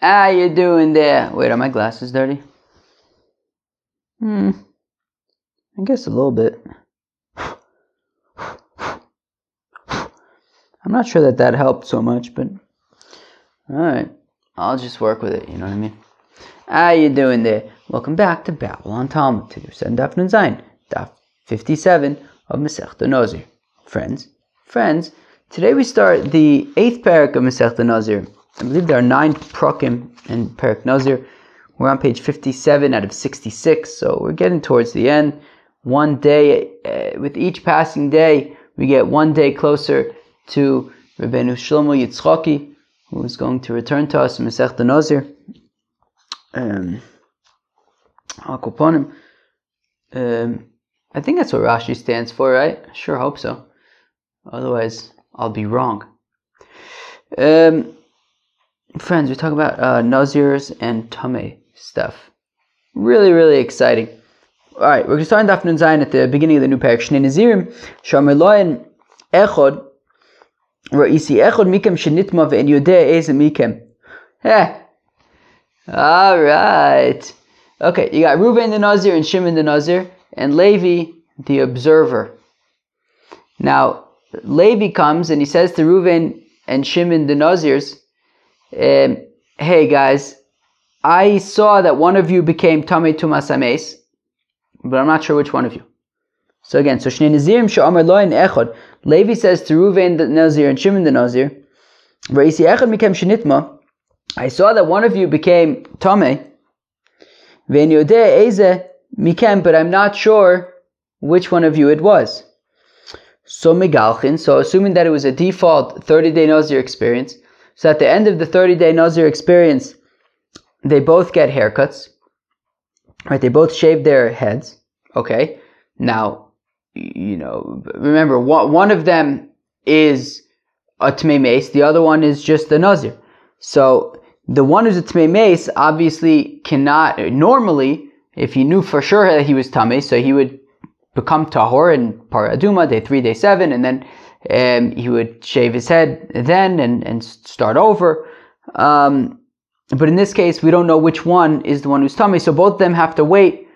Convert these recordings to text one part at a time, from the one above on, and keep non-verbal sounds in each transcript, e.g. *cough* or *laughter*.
How you doing there? Wait, are my glasses dirty? Hmm. I guess a little bit. I'm not sure that that helped so much, but all right, I'll just work with it. You know what I mean? How you doing there? Welcome back to Babble on Talmud. Today we're Daf Nun Daf 57 of Masechta Nazir. Friends, friends, today we start the eighth parak of Masechta Nazir. I believe there are nine prakim in Parak Nazir. We're on page 57 out of 66, so we're getting towards the end. One day, uh, with each passing day, we get one day closer to Rabbeinu Shlomo Yitzchaki, who is going to return to us in Masechta Nazir. Um, um, I think that's what Rashi stands for, right? I sure hope so. Otherwise, I'll be wrong. Um, friends, we talk about uh, Nazirs and Tame stuff. Really, really exciting. All right, we're going to start in Daf Nun Zayin at the beginning of the new parak. Shnei Nazirim, Shomer Loin Echod, Ra'isi Echod Mikem Shenitma Ve'en Yodeh Eze Mikem. Eh. All right. Okay, you got Reuben the Nazir and Shimon the Nazir, and Levi the observer. Now, Levi comes and he says to Reuben and Shimon the Nazirs, um, hey guys, I saw that one of you became Tamei Tumas Ames, but I'm not sure which one of you. So again, so Shnei Nazirim Sha'amar Loin Echad. Levi says to Reuven the Nazir and Shimon the Nazir, Reisi Echad Mikem Shenitma. I saw that one of you became Tamei. Ve'en Yodeh Eze Mikem, but I'm not sure which one of you it was. So Megalchin, so assuming that it was a default 30 day Nazir experience, so at the end of the 30 day Nazir experience, they both get haircuts. Right? They both shave their heads. Okay. Now, you know, remember, one, of them is a Tmei Mace, the other one is just a Nazir. So the one who's a Tmei Mace obviously cannot, normally, if he knew for sure that he was Tame, so he would become Tahor in Paraduma, day three, day seven, and then um, he would shave his head then and, and start over. Um, but in this case, we don't know which one is the one who's tummy, so both of them have to wait,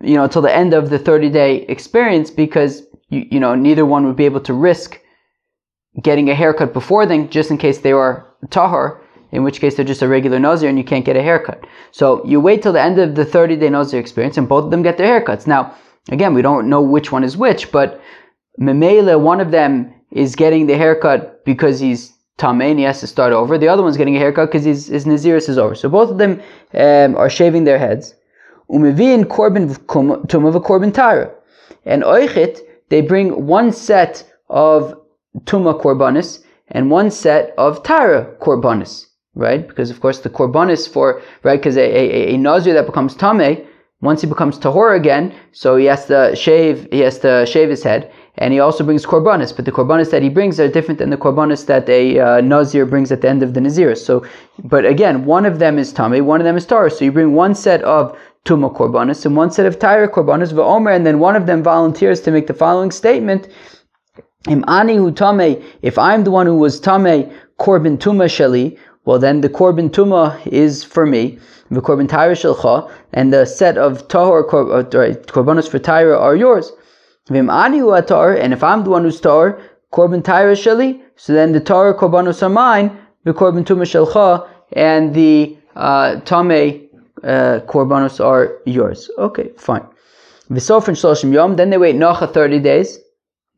you know, till the end of the 30 day experience because, you, you know, neither one would be able to risk getting a haircut before then just in case they are tahar, in which case they're just a regular nazir and you can't get a haircut. So you wait till the end of the 30 day nazir experience and both of them get their haircuts. Now, again, we don't know which one is which, but Memela, one of them is getting the haircut because he's Tamein, he has to start over. The other one's getting a haircut because his, his Naziris is over. So both of them um, are shaving their heads. Umevin korban korban. And oichit, they bring one set of tuma korbanis and one set of tara korbanis, right? Because of course the korbanis for, right, because a, a, a Nazir that becomes tame, once he becomes tahor again, so he has to shave, he has to shave his head and he also brings korbanis, but the korbanis that he brings are different than the korbanis that a uh, nazir brings at the end of the nazir. So, but again, one of them is tame, one of them is tar. So you bring one set of tuma korbanis and one set of tyre korbanis va'omer, and then one of them volunteers to make the following statement. If I'm the one who was tame korban tuma shali, well then the korban tuma is for me. The korban tyre shalcha, and the set of tahor uh, korbanos for tyre are yours. Vim ani atar, and if I'm the one who's tar, korban tyra shali, so then the tar korbanos are mine, the korban tuma shelcha, and the uh, tame uh, korbanos are yours. Okay, fine. V'sofrin shloshim yom, then they wait nacha 30 days.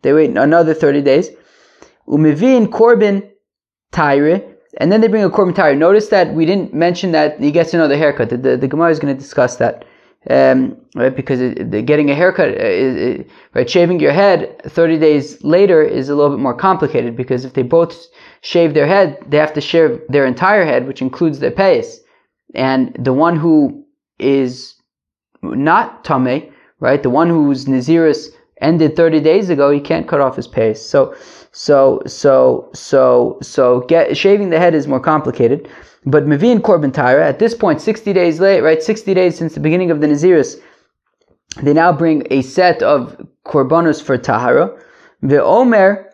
They wait another 30 days. Umivin korban tyre, and then they bring a korban tyre. Notice that we didn't mention that he gets another haircut. The, the, the Gemara is going to discuss that um, right? Because it, getting a haircut, uh, is, right? Shaving your head 30 days later is a little bit more complicated because if they both shave their head, they have to shave their entire head, which includes their payas. And the one who is not tame, right? The one whose naziris ended 30 days ago, he can't cut off his payas. So, so, so, so, so, get shaving the head is more complicated. But Mavin Korban Tyra, at this point, 60 days late, right, 60 days since the beginning of the Naziris, they now bring a set of Korbanos for Tahara. The Omer,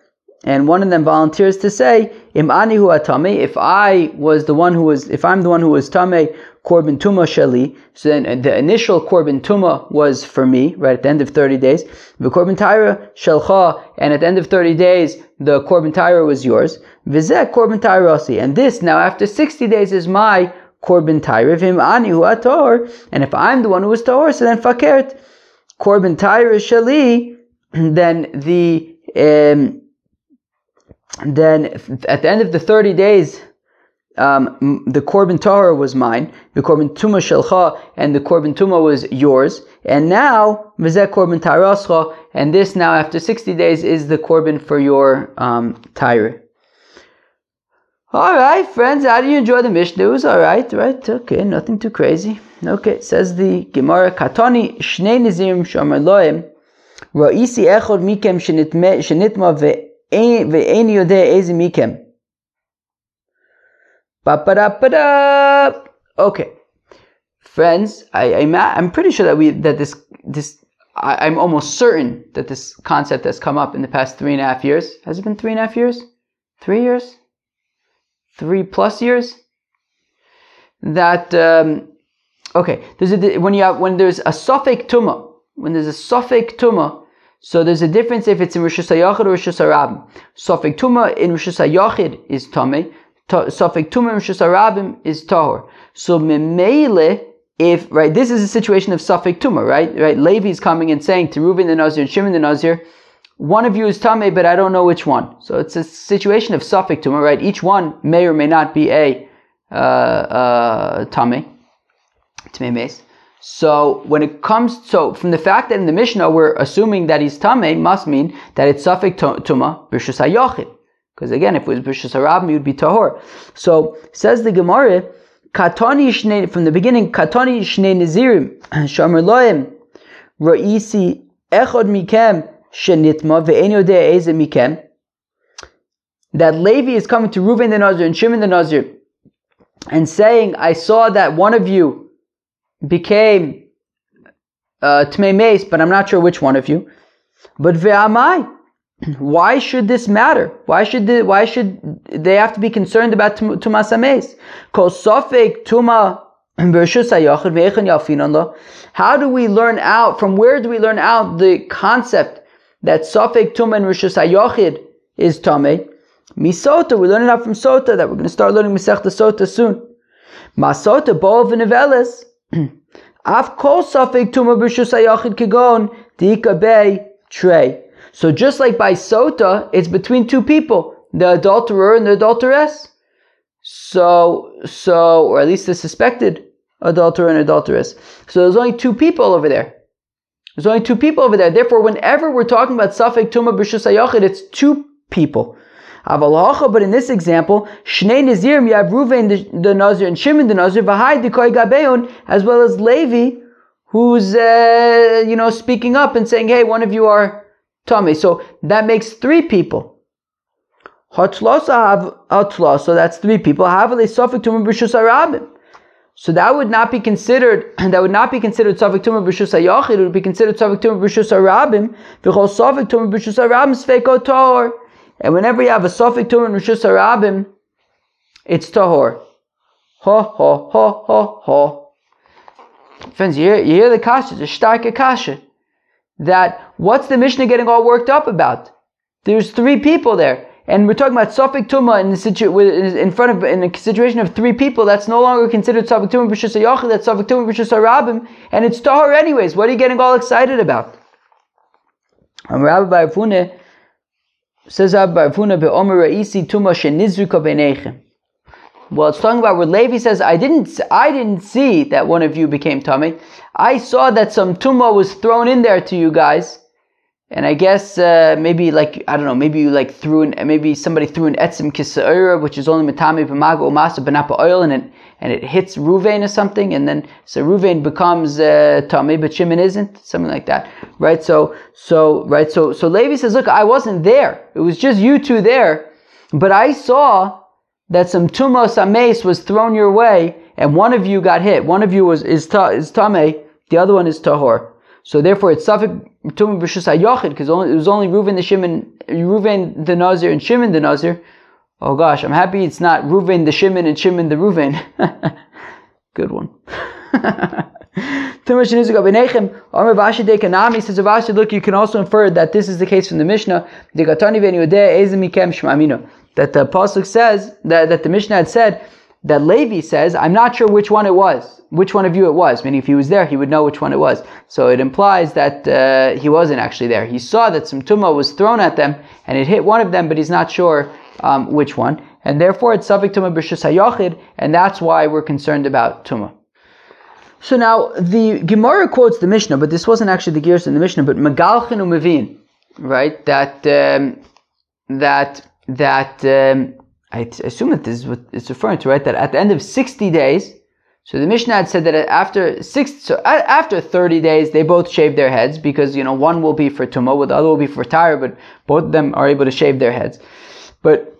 and one of them volunteers to say, Im atame, if I was the one who was, if I'm the one who was tame, korban tuma shali, so then the initial korban tuma was for me, right, at the end of 30 days, the korban taira shelcha, and at the end of 30 days, the korban taira was yours, vizek korban taira and this now after 60 days is my korban taira, vim ani hu ator, and if I'm the one who was tor, so then fakert, korban taira shali, *clears throat* then the, um, then at the end of the 30 days, um, the korban tahor was mine, the korban tuma shelcha, and the korban tuma was yours. And now v'zeh korban tarascha, and this now after 60 days is the korban for your um, tyre. All right, friends, how do you enjoy the Mishnah? It was all right, right? Okay, nothing too crazy. Okay, says the Gemara, Katoni shnei nizim shomer loim, ra'isi echod mikem shenitma ואין יודע איזה מכם. Okay, friends, I, I'm, I'm pretty sure that we that this this I, I'm almost certain that this concept has come up in the past three and a half years. Has it been three and a half years? Three years? Three plus years? That um, okay. There's a when you have when there's a suffix tuma when there's a suffix tuma so there's a difference if it's in Rosh Hashanah or Rosh Hashanah. Sofik Tuma in Rosh Hashanah is Tame. Sofik Tuma in Rosh Hashanah is Tahor. So Memele, if, right, this is a situation of Sofik Tuma, right? Right, Levi is coming and saying to Reuben the Nazir and Shimon the Nazir, one of you is Tame, but I don't know which one. So it's a situation of Sofik Tuma, right? Each one may or may not be a uh, uh, Tame, Tame Mace. So when it comes, so from the fact that in the Mishnah we're assuming that he's tamei, must mean that it's suffix tuma b'rishus hayochid. Because again, if it was b'rishus harabim, would be tahor. So says the Gemara, katani shnei from the beginning, katani shnei nazirim *clears throat* shomer loim ra'isi echod mikem shenitma ve'en yodeh eze mikem. That Levi is coming to Reuven the Nazir and Shimon the Nazir and saying, I saw that one of you became uh, Mace, but I'm not sure which one of you. But Ve'amai, *clears throat* why should this matter? Why should why should they have to be concerned about Tumas Ames? Kol Sofik Tuma how do we learn out, from where do we learn out the concept that Sofik Tuma and Rishus HaYochid is Tame? Misota, we learn it out from Sota, that we're going to start learning Masechta Sota soon. Masota, Bo V'Neveles, Af kol safek tuma b'rishus hayachid kigon diika trey. So just like by sota, it's between two people, the adulterer and the adulteress. So, so, or at least the suspected adulterer and adulteress. So there's only two people over there. There's only two people over there. Therefore, whenever we're talking about safek tuma b'rishus hayachid, it's two people. But in this example, Shnei Nazirim, you have Ruvain the, Nazir and Shimon the Nazir, Vahai the Koi Gabeon, as well as Levi, who's, uh, you know, speaking up and saying, hey, one of you are Tommy. So that makes three people. Hotlosa so that's three people. Havale Sofik Tumah B'Rishus Arabim. So that would not be considered, *clears throat* that would not be considered Tumah B'Rishus HaYachid, it would be considered Safik Tumah B'Rishus HaRabim, V'chol Safik Tumah B'Rishus HaRabim Sfeiko Tor. And whenever you have a Sofik Tur and Rishus Harabim, it's Tahor. Ho, ho, ho, ho, ho. Friends, you hear, you hear the kasha, the starke kasha. That, what's the Mishnah getting all worked up about? There's three people there. And we're talking about Sofik Tuma in, situ- in front of in a situation of three people. That's no longer considered Sofik Tuma b'shus Yachid. That's Sofik Tuma b'shus Rabim, and it's Tahor anyways. What are you getting all excited about? I'm Rabbi Says Abbarfuna be'omer ra'isi tuma shenizruka b'nechem. Well, it's talking about where Levi says, I didn't, I didn't see that one of you became tummy. I saw that some tuma was thrown in there to you guys. And I guess uh, maybe like I don't know, maybe you like threw in, maybe somebody threw an etzim kisa'ira, which is only matami b'mago umasa benapa oil, and it and it hits Ruvain or something, and then so Ruvain becomes uh, Tommy, but Shimon isn't, something like that, right? So, so, right, so, so Levi says, look, I wasn't there. It was just you two there, but I saw that some tumos ames was thrown your way, and one of you got hit. One of you was is ta, is tame, the other one is tahor. So therefore, it's Safik Tumah B'Shus HaYochid, because it was only Reuven the Shimon, Reuven the Nazir and Shimon the Nazir. Oh gosh, I'm happy it's not Reuven the Shimon and Shimon the Reuven. *laughs* Good one. *laughs* Says, Rashi, look, you can also infer that this is the case from the Mishnah. That the Pasuk says, that, that the Mishnah had said, that Levi says, I'm not sure which one it was, which one of you it was. Meaning, if he was there, he would know which one it was. So it implies that uh, he wasn't actually there. He saw that some tumah was thrown at them, and it hit one of them, but he's not sure um, which one. And therefore, it's Safik Tumah B'Shus HaYochid, and that's why we're concerned about tumah. So now, the Gemara quotes the Mishnah, but this wasn't actually the gears in the Mishnah, but Megalchin Umavin, right? That, um, that, that, um, I assume that this is what it's referring to, right? That at the end of 60 days, so the Mishnah had said that after six, so after 30 days, they both shave their heads because, you know, one will be for Tumah, the other will be for Tyre, but both of them are able to shave their heads. But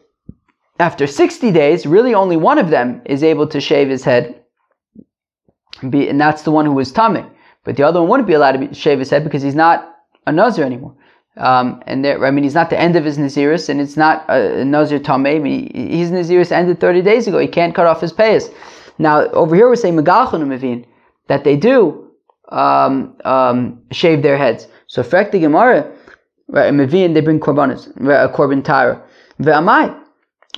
after 60 days, really only one of them is able to shave his head, and that's the one who was Tameh. But the other one wouldn't be allowed to shave his head because he's not a Nazir anymore. Um, and there, I mean, he's not the end of his Naziris, and it's not a Nazir Tameh. I mean, his Naziris ended 30 days ago. He can't cut off his payas. Now, over here we're saying Megalchon Mavin, that they do um, um, shave their heads. So, Frek the Gemara, right, Mavin, they bring Korbanos, a Korban Tara. Ve'amai,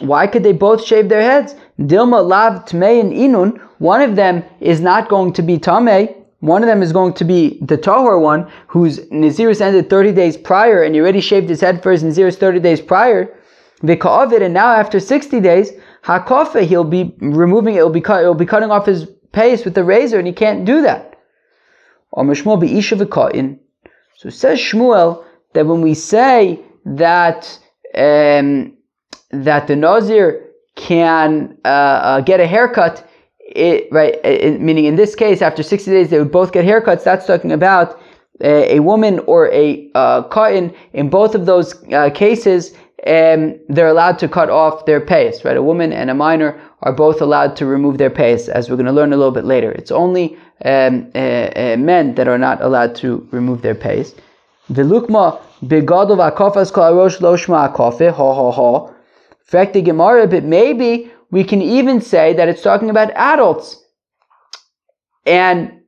why could they both shave their heads? Dilma lav tmei and inun, one of them is not going to be tamei, one of them is going to be the Tahor one, whose Naziris ended 30 days prior, and he already shaved his head for his Naziris 30 days prior. Vika'avid, and now after 60 days, Hakofa, he'll be removing it, it'll be, cut, it'll be cutting off his pace with the razor, and he can't do that. So says Shmuel that when we say that um, that the Nazir can uh, uh, get a haircut, it, right, it, meaning in this case, after 60 days, they would both get haircuts. That's talking about a, a woman or a uh, cotton. In both of those uh, cases, um, they're allowed to cut off their pace, right? A woman and a minor are both allowed to remove their pace, as we're going to learn a little bit later. It's only um, uh, uh, men that are not allowed to remove their pace. Velukma begadov akofas kol arosh loshma akofe, ha ha ha. Fact the Gemara, but maybe we can even say that it's talking about adults. And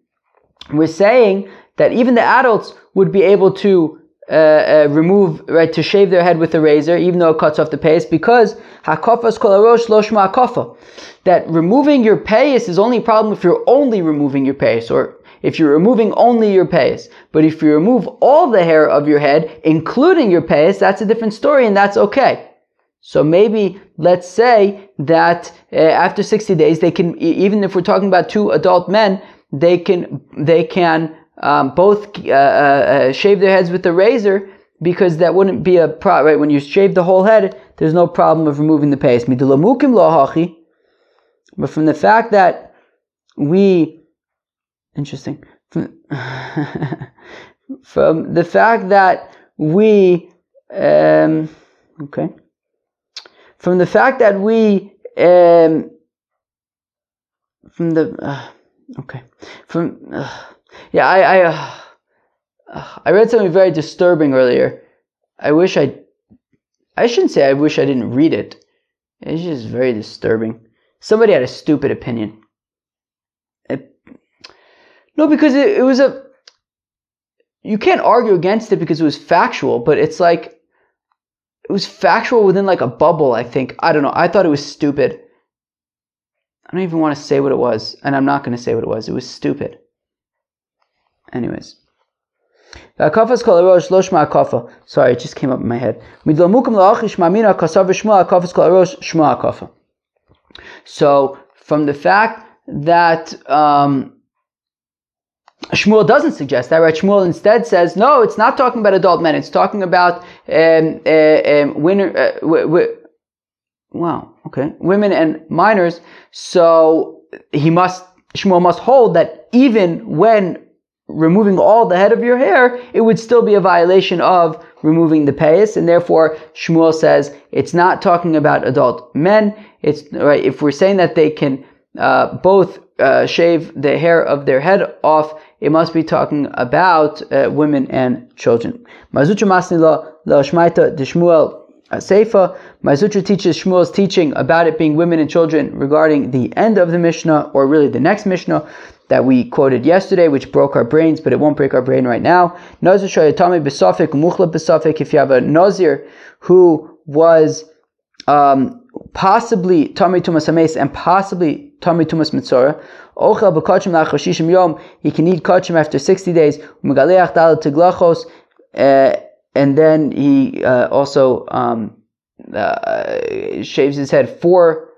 we're saying that even the adults would be able to uh, uh, remove, right, to shave their head with a razor, even though it cuts off the payas, because hakofas kolarosh loshma hakofa. That removing your payas is only a problem if you're only removing your payas, or if you're removing only your payas. But if you remove all the hair of your head, including your payas, that's a different story, and that's okay. So maybe let's say that uh, after 60 days, they can, even if we're talking about two adult men, they can, they can um, both uh, uh, uh shave their heads with the razor because that wouldn't be a problem, right? When you shave the whole head, there's no problem of removing the paste. But from the fact that we, interesting, from, *laughs* from the fact that we, um, okay from the fact that we um, from the uh, okay from uh, yeah I I, uh, I read something very disturbing earlier. I wish I I shouldn't say I wish I didn't read it. It's just very disturbing. Somebody had a stupid opinion. It, no, because it, it was a. You can't argue against it because it was factual, but it's like it was factual within like a bubble, I think. I don't know. I thought it was stupid. I don't even want to say what it was, and I'm not going to say what it was. It was stupid. Anyways. Sorry, it just came up in my head. So, from the fact that um, Shmuel doesn't suggest that, right? Shmuel instead says, no, it's not talking about adult men. It's talking about um, uh, um, winner, uh, w- w- wow, okay, women and minors. So he must, Shmuel must hold that even when removing all the head of your hair, it would still be a violation of removing the payas, and therefore Shmuel says it's not talking about adult men. It's right if we're saying that they can uh, both uh, shave the hair of their head off, it must be talking about uh, women and children. Mar Zutra Masnila La Shmaita Dishmuel Seifa. Mar Zutra teaches Shmuel's teaching about it being women and children regarding the end of the Mishnah, or really the next Mishnah that we quoted yesterday, which broke our brains, but it won't break our brain right now. Nazir Shayatami Besafik, Mukhla Besafik, if you have a Nazir who was um, possibly Tami Tumas Ames and possibly Tami Tumas Mitzora, Ochel Bekachim Lachashishim Yom, he can eat Kachim after 60 days, Megaleach Dal Tiglachos, uh, and then he uh, also um, uh, shaves his head four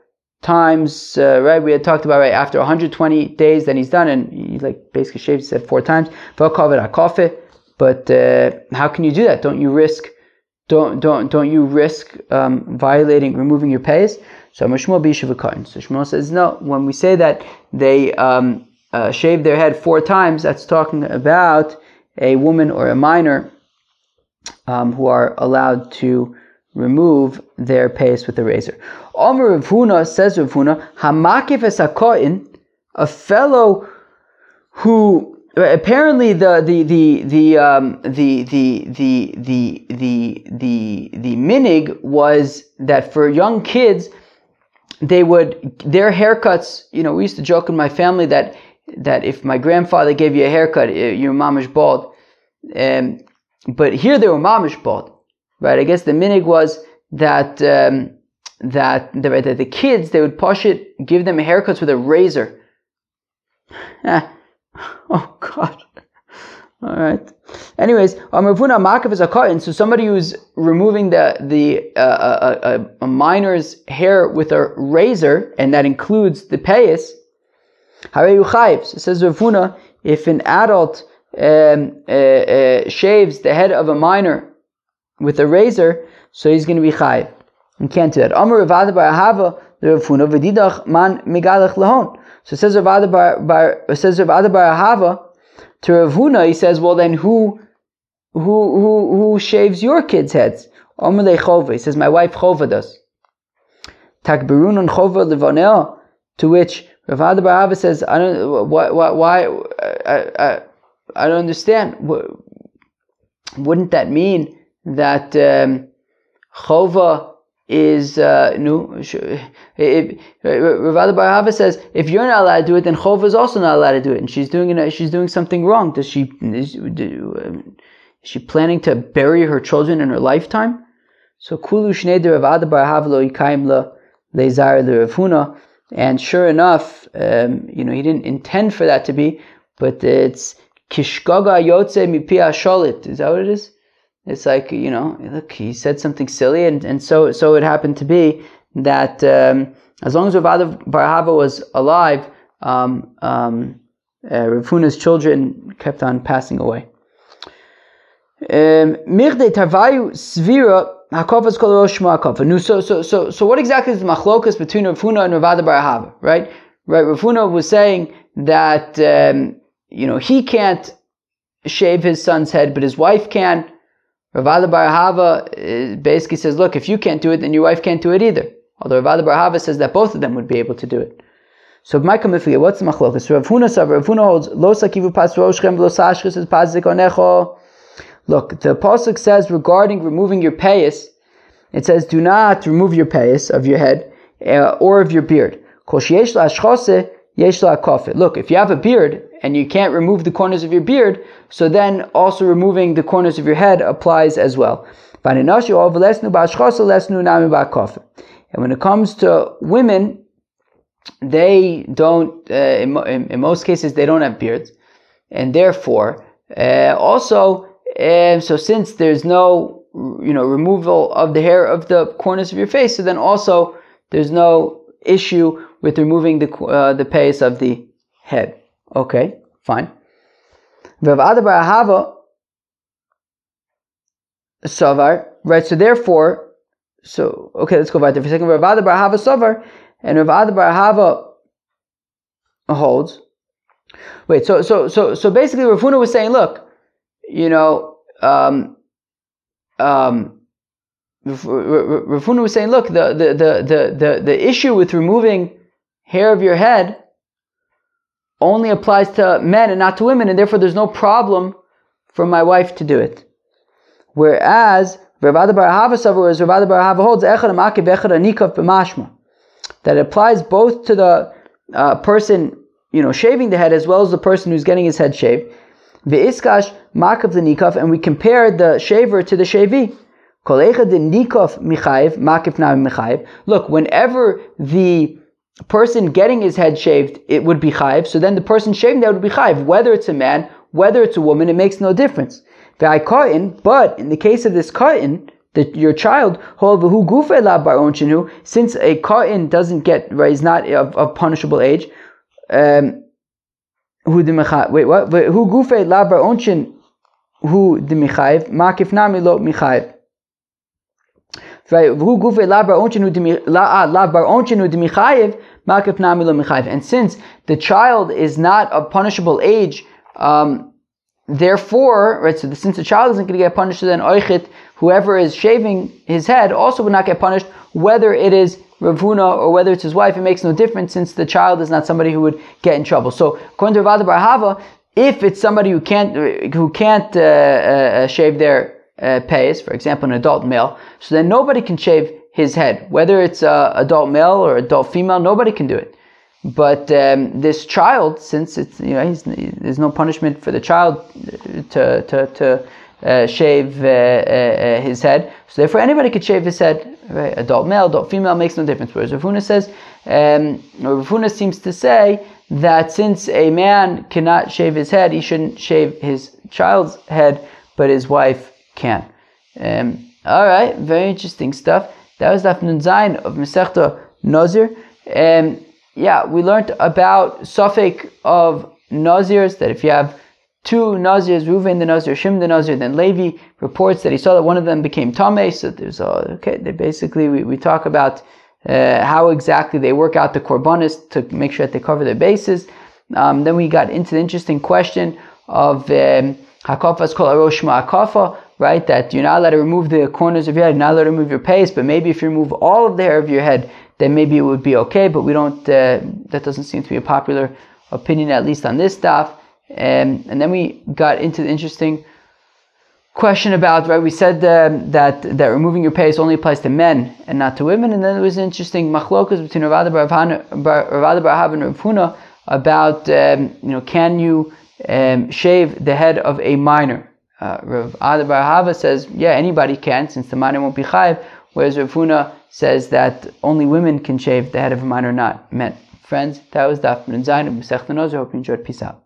times, uh, right? We had talked about right after 120 days, then he's done, and he like basically shaves his head four times. But uh, how can you do that? Don't you risk? Don't don't don't you risk um, violating, removing your pays? So Shmuel Bishavakarn. So Shmuel says no. When we say that they um, uh, shave their head four times, that's talking about a woman or a minor um, who are allowed to remove their pace with a razor. Omer Rav Huna says Rav Huna, Hamakif esakoin, a fellow who apparently the the the the um, the the the the the the the minig was that for young kids they would their haircuts. You know, we used to joke in my family that that if my grandfather gave you a haircut, eh, your mom is bald. Um, but here they were mamish bald right? I guess the minig was that um, that the, that the kids they would push it, give them haircuts with a razor. *laughs* *laughs* oh God. All right. Anyways, Amravuna Makav is a cotton. So somebody who's removing the the uh, a, uh, uh, uh, a, minor's hair with a razor, and that includes the payas. Hareyu chayvs. It says Ravuna, if an adult um, uh, uh, shaves the head of a minor with a razor, so he's going to be chayiv. You can't do that. So it says Ravada bar, Ahava to Ravuna. He says, well then who who who who shaves your kids' heads? Amar chova. He says my wife chova does. Takberun on chova levanel. To which Ravada bar Ahava says, I don't why why, why I, I, I don't understand. Wouldn't that mean that um, chova is uh, no. Ravada Barhava says if you're not allowed to do it, then chova is also not allowed to do it, and she's doing it. She's doing something wrong. Does she? Is, is she planning to bury her children in her lifetime? So kulu shnei Ravada Barhava lo yikaim la lezar lerevhuna. And sure enough, um, you know, he didn't intend for that to be, but it's kishgaga yotze mipia sholit. Is that what it is? It's like you know, look, he said something silly, and, and so so it happened to be that um, as long as Rav Barhava was alive, um, um, uh, children kept on passing away. Um, Mirde Svira Rosh So so so so what exactly is the machlokas between Rav Huna and Rav Barhava? Right, right. Rav was saying that um, you know he can't shave his son's head, but his wife can. Ravada Bar Hava uh, basically says, look, if you can't do it, then your wife can't do it either. Although Ravada Bar Hava says that both of them would be able to do it. So Micah Mifli, what's the machlokas? Rav Huna says, Rav Huna holds, Lo sakivu is pazik onecho. Look, the Apostle says regarding removing your payas, it says, do not remove your payas of your head uh, or of your beard. Look, if you have a beard and you can't remove the corners of your beard, so then also removing the corners of your head applies as well. And when it comes to women, they don't, uh, in, in, most cases, they don't have beards. And therefore, uh, also, uh, so since there's no, you know, removal of the hair of the corners of your face, so then also there's no issue with removing the uh, the pace of the head. Okay, fine. Savar. Right. So therefore, so okay, let's go back there for a second. Rav Ada Barahava Savar and Rav Ada Barahava holds. Wait. So so so so basically, Rafuna was saying, look, you know. Um, um, Rafuna was saying, look, the, the, the, the, the issue with removing hair of your head only applies to men and not to women, and therefore there's no problem for my wife to do it. Whereas Ravada Barahava Savar is Ravada Barahava holds Echad Echad B'mashma. That applies both to the uh, person, you know, shaving the head as well as the person who's getting his head shaved. Ve'iskash Makav the Nikaf, and we compare the shaver to the shavi. Look, whenever the person getting his head shaved, it would be chayiv. So then the person shaving that would be chayiv. Whether it's a man, whether it's a woman, it makes no difference. But in the case of this ka'in, that your child, since a ka'in doesn't get, right, is not of, of punishable age, um, wait, what? Who gufe la bar onchin who the michayev makif nami lo michayev. And since the child is not of punishable age, um, Therefore, right, so the, since the child isn't going to get punished, then oichit, whoever is shaving his head, also would not get punished, whether it is Ravuna or whether it's his wife, it makes no difference since the child is not somebody who would get in trouble. So, according to Ravada Barhava, if it's somebody who can't who can't uh, uh, shave their uh, pays, for example, an adult male, so then nobody can shave his head, whether it's uh, adult male or adult female, nobody can do it. But um, this child, since it's you know there's no punishment for the child to to, to uh, shave uh, uh, uh, his head, so therefore anybody could shave his head. Right? Adult male, adult female makes no difference. Whereas Ravuna says, um, Ravuna seems to say that since a man cannot shave his head, he shouldn't shave his child's head, but his wife can. Um, all right, very interesting stuff. That was Daf Nun of Masechta Nazir. Um, yeah, we learned about suffix of Nazirs, that if you have two Nazirs, Reuven the Nazir, Shim the Nazir, then Levi reports that he saw that one of them became Tameh, so there's a, okay, they basically, we, we talk about uh, how exactly they work out the Korbanis to make sure that they cover their bases. Um, then we got into the interesting question of um, Hakafas kol aroshma akafa, right? That you're not allowed to remove the corners of your head, not allowed to remove your pace, but maybe if you remove all of the hair of your head, then maybe it would be okay, but we don't, uh, that doesn't seem to be a popular opinion, at least on this stuff. Um, and then we got into the interesting question about, right, we said um, that, that removing your pace only applies to men and not to women, and then there was an interesting machlokas between Ravada Barahav and Rav about, um, you know, can you um, shave the head of a minor? Uh, Rav Ada says, yeah, anybody can, since the minor won't be chayiv, whereas Rav says that only women can shave the head of a minor, not men. Friends, that was Daf Zayin of Hope you enjoyed. Peace out.